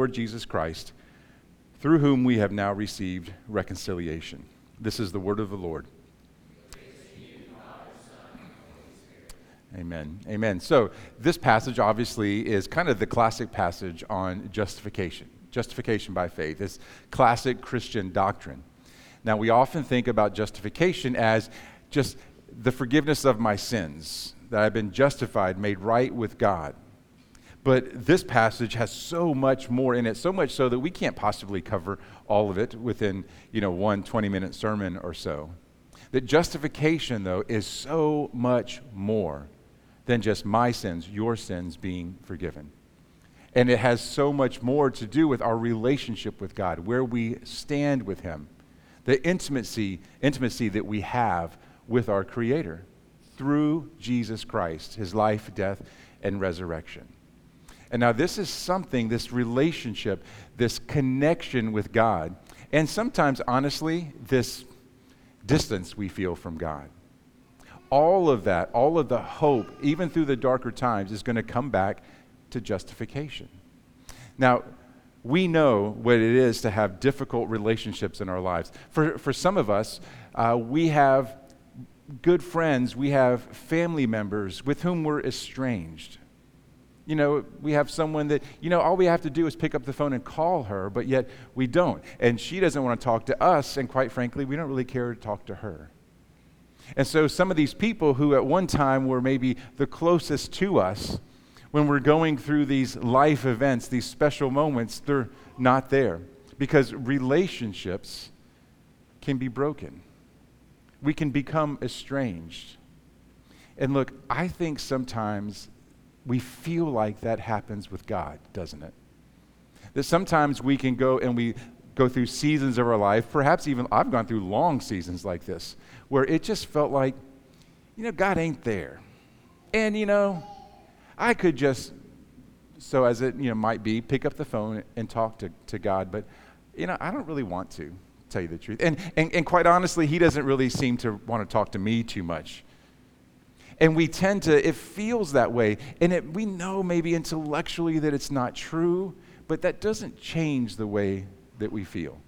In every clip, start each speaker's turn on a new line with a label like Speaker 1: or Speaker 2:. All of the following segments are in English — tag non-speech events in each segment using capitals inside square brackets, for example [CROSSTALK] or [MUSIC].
Speaker 1: Lord Jesus Christ, through whom we have now received reconciliation. This is the word of the Lord. Amen. Amen. So, this passage obviously is kind of the classic passage on justification, justification by faith. It's classic Christian doctrine. Now, we often think about justification as just the forgiveness of my sins, that I've been justified, made right with God. But this passage has so much more in it, so much so that we can't possibly cover all of it within, you know, one 20-minute sermon or so. That justification, though, is so much more than just my sins, your sins being forgiven. And it has so much more to do with our relationship with God, where we stand with Him, the intimacy, intimacy that we have with our Creator through Jesus Christ, His life, death, and resurrection. And now, this is something, this relationship, this connection with God, and sometimes, honestly, this distance we feel from God all of that, all of the hope, even through the darker times, is going to come back to justification. Now, we know what it is to have difficult relationships in our lives. For, for some of us, uh, we have good friends, we have family members with whom we're estranged. You know, we have someone that, you know, all we have to do is pick up the phone and call her, but yet we don't. And she doesn't want to talk to us, and quite frankly, we don't really care to talk to her. And so some of these people who at one time were maybe the closest to us, when we're going through these life events, these special moments, they're not there because relationships can be broken. We can become estranged. And look, I think sometimes we feel like that happens with God, doesn't it? That sometimes we can go and we go through seasons of our life, perhaps even I've gone through long seasons like this, where it just felt like, you know, God ain't there. And, you know, I could just, so as it, you know, might be, pick up the phone and talk to, to God, but, you know, I don't really want to, tell you the truth. And, and, and quite honestly, He doesn't really seem to want to talk to me too much. And we tend to, it feels that way. And it, we know maybe intellectually that it's not true, but that doesn't change the way that we feel.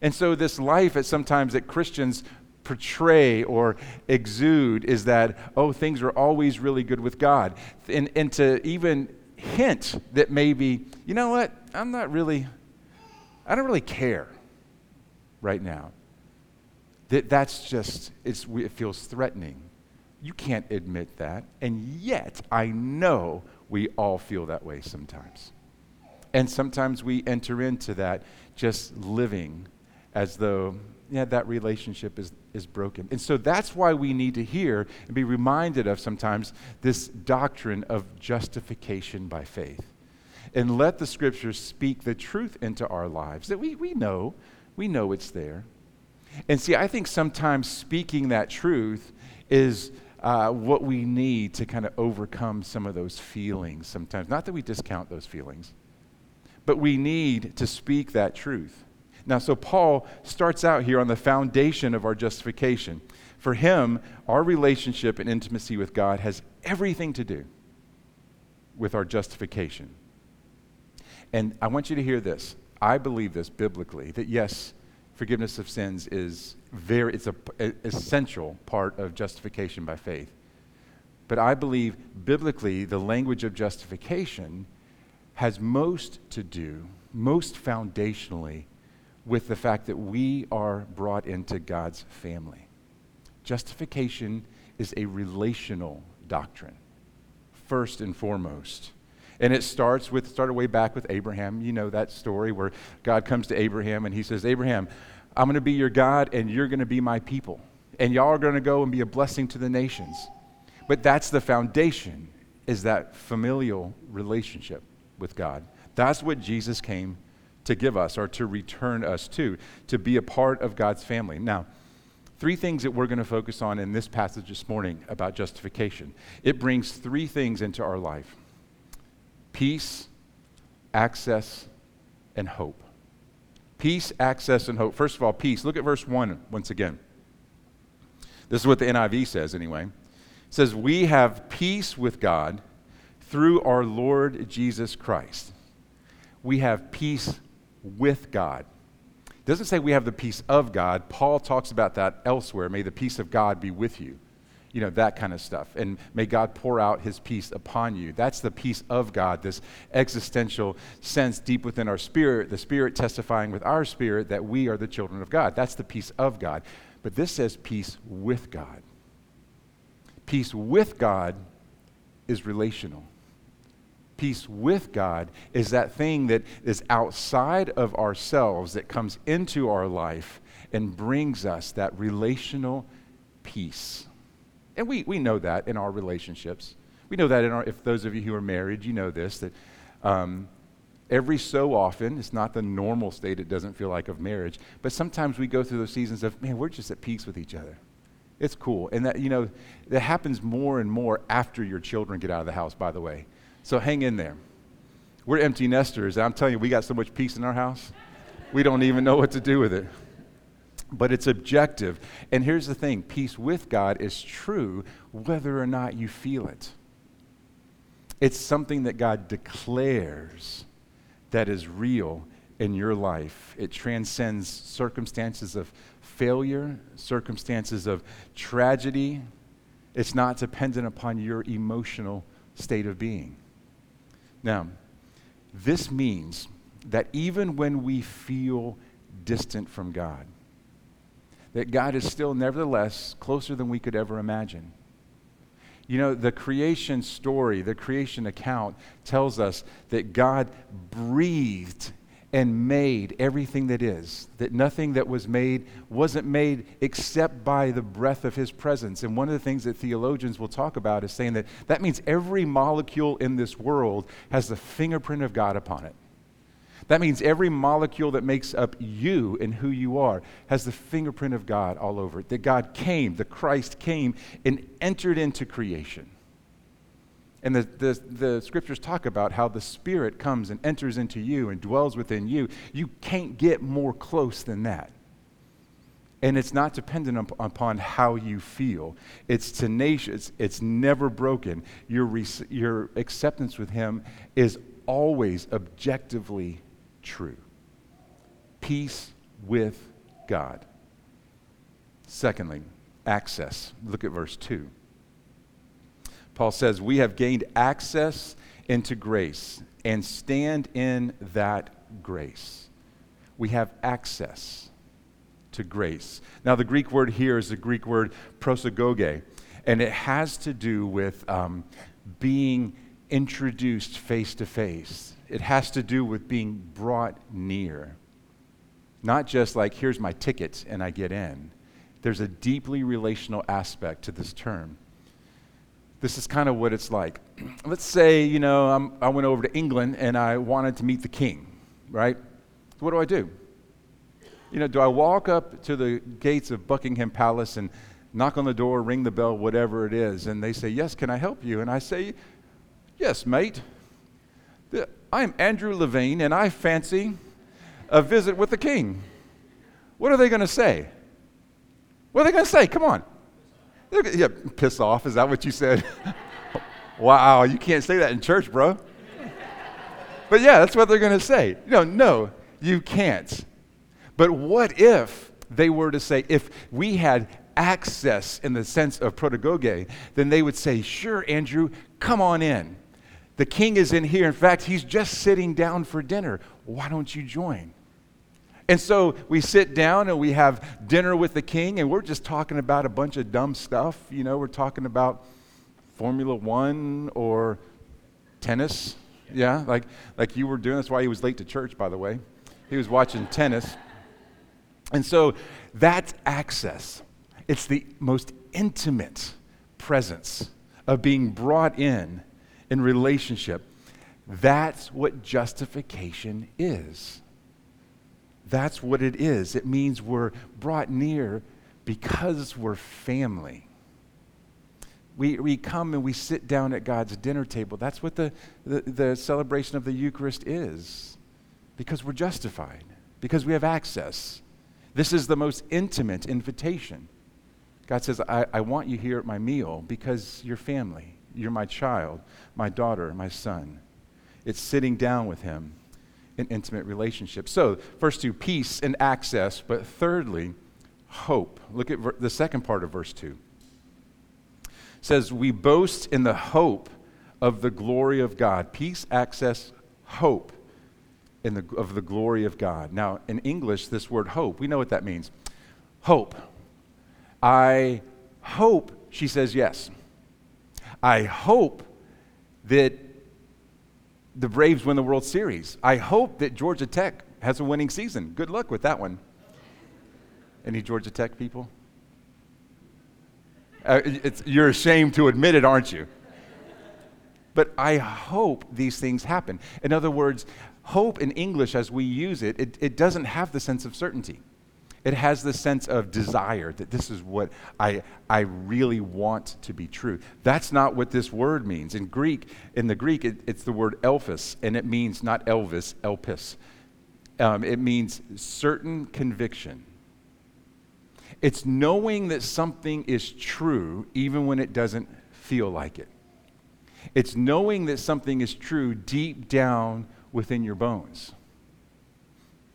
Speaker 1: And so, this life that sometimes that Christians portray or exude is that, oh, things are always really good with God. And, and to even hint that maybe, you know what, I'm not really, I don't really care right now. That that's just, it's, it feels threatening. You can't admit that. And yet, I know we all feel that way sometimes. And sometimes we enter into that just living as though yeah, that relationship is, is broken. And so that's why we need to hear and be reminded of sometimes this doctrine of justification by faith. And let the scriptures speak the truth into our lives that we, we know, we know it's there. And see, I think sometimes speaking that truth is uh, what we need to kind of overcome some of those feelings sometimes. Not that we discount those feelings, but we need to speak that truth. Now, so Paul starts out here on the foundation of our justification. For him, our relationship and intimacy with God has everything to do with our justification. And I want you to hear this. I believe this biblically that yes, forgiveness of sins is very it's a, a essential part of justification by faith. But I believe biblically the language of justification has most to do, most foundationally, with the fact that we are brought into God's family. Justification is a relational doctrine, first and foremost. And it starts with, started way back with Abraham. You know that story where God comes to Abraham and he says, Abraham, I'm going to be your God and you're going to be my people. And y'all are going to go and be a blessing to the nations. But that's the foundation, is that familial relationship with God. That's what Jesus came to give us or to return us to, to be a part of God's family. Now, three things that we're going to focus on in this passage this morning about justification. It brings three things into our life peace, access, and hope. Peace, access, and hope. First of all, peace. Look at verse 1 once again. This is what the NIV says, anyway. It says, We have peace with God through our Lord Jesus Christ. we have peace with God. It doesn't say we have the peace of God. Paul talks about that elsewhere. May the peace of God be with you. You know, that kind of stuff. And may God pour out his peace upon you. That's the peace of God, this existential sense deep within our spirit, the spirit testifying with our spirit that we are the children of God. That's the peace of God. But this says peace with God. Peace with God is relational peace with God is that thing that is outside of ourselves that comes into our life and brings us that relational peace. And we, we know that in our relationships. We know that in our, if those of you who are married, you know this, that um, every so often, it's not the normal state, it doesn't feel like of marriage, but sometimes we go through those seasons of, man, we're just at peace with each other. It's cool. And that, you know, that happens more and more after your children get out of the house, by the way. So hang in there. We're empty nesters. and I'm telling you, we got so much peace in our house, we don't even know what to do with it. But it's objective. And here's the thing peace with God is true whether or not you feel it. It's something that God declares that is real in your life. It transcends circumstances of failure, circumstances of tragedy. It's not dependent upon your emotional state of being. Now, this means that even when we feel distant from God, that God is still nevertheless closer than we could ever imagine. You know, the creation story, the creation account tells us that God breathed and made everything that is. That nothing that was made wasn't made except by the breath of his presence. And one of the things that theologians will talk about is saying that that means every molecule in this world has the fingerprint of God upon it. That means every molecule that makes up you and who you are has the fingerprint of God all over it. That God came, the Christ came and entered into creation. And the, the, the, scriptures talk about how the Spirit comes and enters into you and dwells within you. You can't get more close than that. And it's not dependent up, upon how you feel, it's tenacious, it's never broken. Your, your acceptance with Him is always objectively true. Peace with God. Secondly, access. Look at verse 2. Paul says, We have gained access into grace and stand in that grace. We have access to grace. Now, the Greek word here is the Greek word prosagoge, and it has to do with um, being introduced face to face. It has to do with being brought near. Not just like, here's my ticket and I get in. There's a deeply relational aspect to this term this is kind of what it's like. [CLEARS THROAT] Let's say, you know, I'm, i went over to England and I wanted to meet the king, right? What do I do? You know, do I walk up to the gates of Buckingham Palace and knock on the door, ring the bell, whatever it is, and they say, Yes, can I help you? And I say, Yes, mate. I'm Andrew Levine and I fancy a visit with the king. What are they going to say? What are they going to say? Come on. Yeah, piss off. Is that what you said? [LAUGHS] wow, you can't say that in church, bro. But yeah, that's what they're going to say. No, no, you can't. But what if they were to say, if we had access in the sense of prosagoge, then they would say, sure, Andrew, come on in. The king is in here. In fact, he's just sitting down for dinner. Why don't you join? And so we sit down and we have dinner with the king, and we're just talking about a bunch of dumb stuff. You know, we're talking about Formula One or tennis. Yeah, like, like you were doing. That's why he was late to church, by the way. He was watching tennis. And so that's access. It's the most intimate presence of being brought in in relationship. That's what justification is. That's what it is. It means we're brought near because we're family. We, we come and we sit down at God's dinner table. That's what the, the, the celebration of the Eucharist is. Because we're justified, because we have access. This is the most intimate invitation. God says, I, I want you here at my meal because you're family. You're my child, my daughter, my son. It's sitting down with him an intimate relationship. So, first two, peace and access, but thirdly, hope. Look at ver- the second part of verse 2. It says, We boast in the hope of the glory of God. Peace, access, hope in the, of the glory of God. Now, in English, this word hope, we know what that means. Hope. I hope she says yes. I hope that the Braves win the World Series. I hope that Georgia Tech has a winning season. Good luck with that one. Any Georgia Tech people? Uh, you're ashamed to admit it, aren't you? But I hope these things happen. In other words, hope in English, as we use it, it, it doesn't have the sense of certainty. It has the sense of desire that this is what I, I really want to be true. That's not what this word means. In Greek, in the Greek, it, it's the word elphis, and it means not Elvis, elpis. Um, it means certain conviction. It's knowing that something is true even when it doesn't feel like it. It's knowing that something is true deep down within your bones.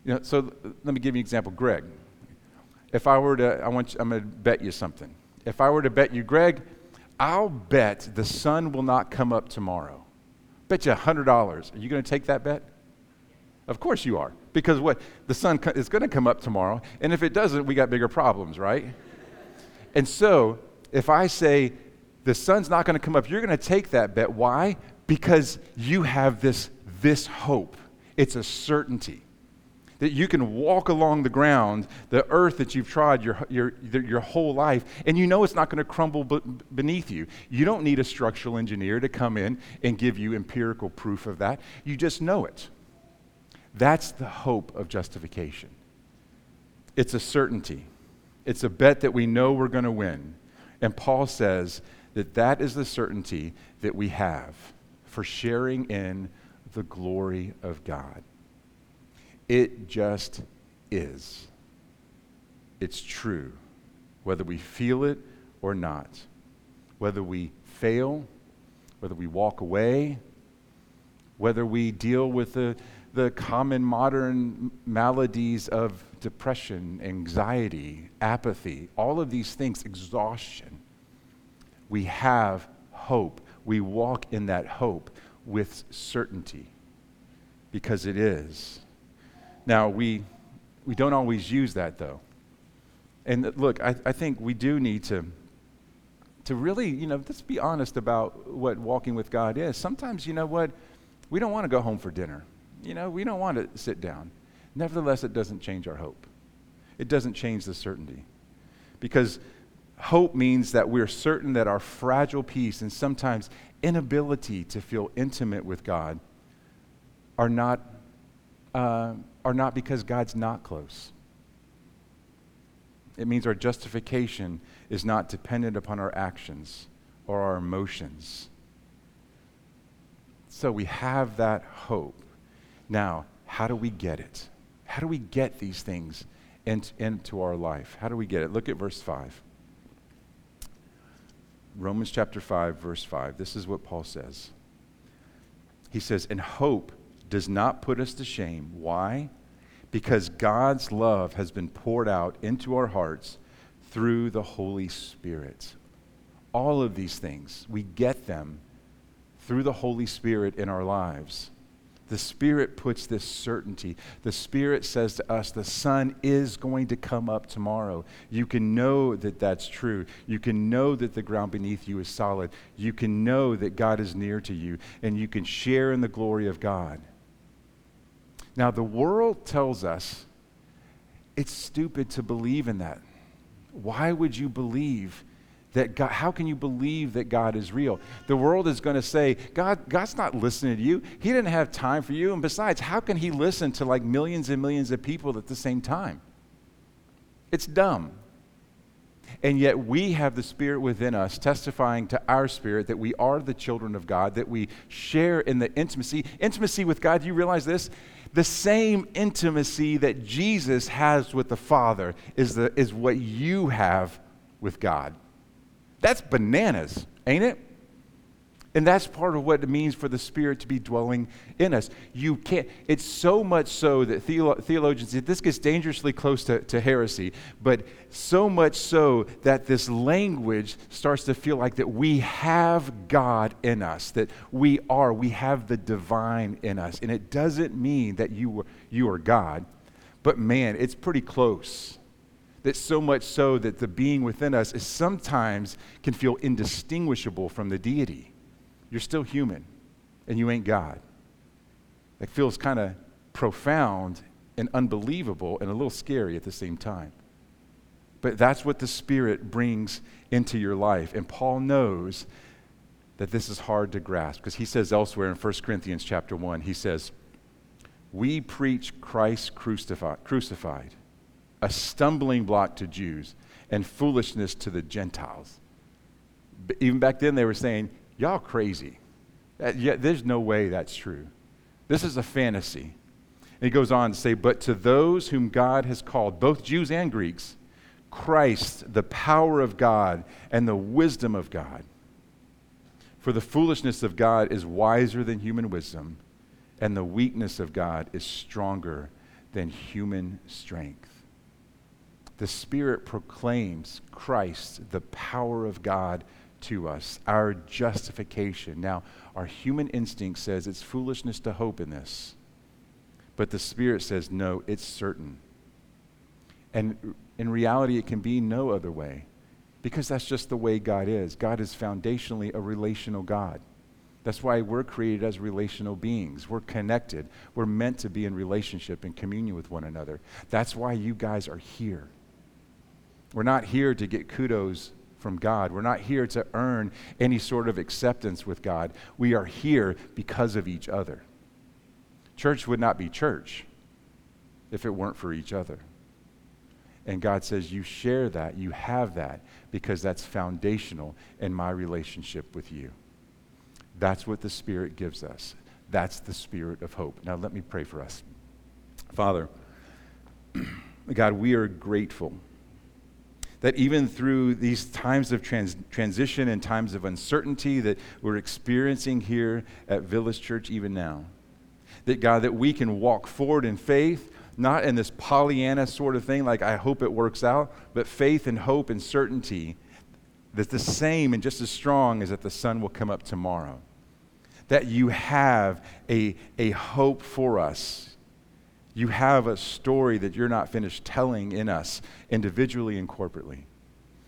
Speaker 1: You know, so let me give you an example. Greg, if I were to, I want, you, I'm going to bet you something. If I were to bet you, Greg, I'll bet the sun will not come up tomorrow. Bet you $100. Are you going to take that bet? Of course you are. Because what? The sun is going to come up tomorrow. And if it doesn't, we got bigger problems, right? and so, if I say the sun's not going to come up, you're going to take that bet. Why? Because you have this, this hope. It's a certainty that you can walk along the ground, the earth that you've trod your, your, your whole life, and you know it's not going to crumble b- beneath you. You don't need a structural engineer to come in and give you empirical proof of that. You just know it. That's the hope of justification. It's a certainty, it's a bet that we know we're going to win. And Paul says that that is the certainty that we have for sharing in the glory of God. It just is. It's true, whether we feel it or not, whether we fail, whether we walk away, whether we deal with the, the common modern maladies of depression, anxiety, apathy, all of these things, exhaustion. We have hope. We walk in that hope with certainty because it is. Now, we, we don't always use that, though. And look, I, I think we do need to, to really, you know, let's be honest about what walking with God is. Sometimes, you know what? We don't want to go home for dinner. You know, we don't want to sit down. Nevertheless, it doesn't change our hope. It doesn't change the certainty. Because hope means that we're certain that our fragile peace and sometimes inability to feel intimate with God are not uh, are not because God's not close. It means our justification is not dependent upon our actions or our emotions. So we have that hope. Now, how do we get it? How do we get these things into, our life? How do we get it? Look at verse 5. Romans chapter 5, verse 5. This is what Paul says. He says, And hope does not put us to shame. Why? Because God's love has been poured out into our hearts through the Holy Spirit. All of these things, we get them through the Holy Spirit in our lives. The Spirit puts this certainty. The Spirit says to us, the sun is going to come up tomorrow. You can know that that's true. You can know that the ground beneath you is solid. You can know that God is near to you, and you can share in the glory of God. Now, the world tells us it's stupid to believe in that. Why would you believe that God, how can you believe that God is real? The world is going to say, God, God's not listening to you. He didn't have time for you. And besides, how can he listen to like millions and millions of people at the same time? It's dumb. And yet we have the Spirit within us testifying to our spirit that we are the children of God, that we share in the intimacy. Intimacy with God, do you realize this? The same intimacy that Jesus has with the Father is, the, is what you have with God. That's bananas, ain't it? And that's part of what it means for the Spirit to be dwelling in us. You can't, it's so much so that theolo- theologians, this gets dangerously close to, to heresy, but so much so that this language starts to feel like that we have God in us, that we are, we have the divine in us. And it doesn't mean that you, were, you are God, but man, it's pretty close that so much so that the being within us is sometimes can feel indistinguishable from the deity. You're still human, and you ain't God. That feels kind of profound and unbelievable and a little scary at the same time. But that's what the Spirit brings into your life. And Paul knows that this is hard to grasp because he says elsewhere in 1 Corinthians chapter 1, he says, We preach Christ crucified, crucified, a stumbling block to Jews and foolishness to the Gentiles. But even back then, they were saying, Y'all crazy. That, yeah, there's no way that's true. This is a fantasy. And he goes on to say, But to those whom God has called, both Jews and Greeks, Christ, the power of God and the wisdom of God. For the foolishness of God is wiser than human wisdom, and the weakness of God is stronger than human strength. The Spirit proclaims Christ, the power of God to us, our justification. Now, our human instinct says it's foolishness to hope in this, but the Spirit says, no, it's certain. And in reality, it can be no other way because that's just the way God is. God is foundationally a relational God. That's why we're created as relational beings. We're connected. We're meant to be in relationship and communion with one another. That's why you guys are here. We're not here to get kudos from God. We're not here to earn any sort of acceptance with God. We are here because of each other. Church would not be church if it weren't for each other. And God says, You share that, you have that, because that's foundational in my relationship with you. That's what the Spirit gives us. That's the spirit of hope. Now, let me pray for us. Father, [CLEARS THROAT] God, we are grateful that even through these times of trans- transition and times of uncertainty that we're experiencing here at Village Church, even now, that God, that we can walk forward in faith, not in this Pollyanna sort of thing, like I hope it works out, but faith and hope and certainty that's the same and just as strong as that the sun will come up tomorrow. That you have a, a hope for us you have a story that you're not finished telling in us, individually and corporately.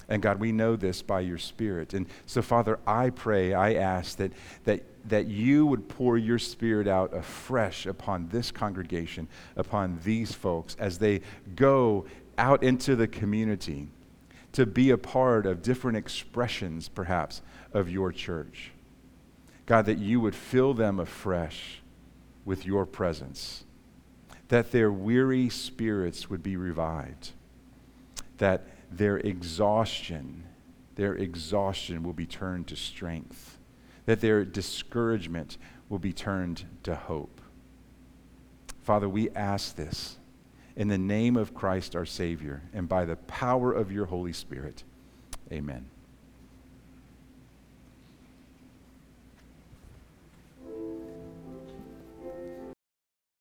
Speaker 1: And God, we know this by your Spirit. And so, Father, I pray, I ask that, that, that you would pour your Spirit out afresh upon this congregation, upon these folks, as they go out into the community to be a part of different expressions, perhaps, of your church. God, that you would fill them afresh with your presence that their weary spirits would be revived, that their exhaustion, their exhaustion will be turned to strength, that their discouragement will be turned to hope. Father, we ask this in the name of Christ our Savior and by the power of your Holy Spirit. Amen.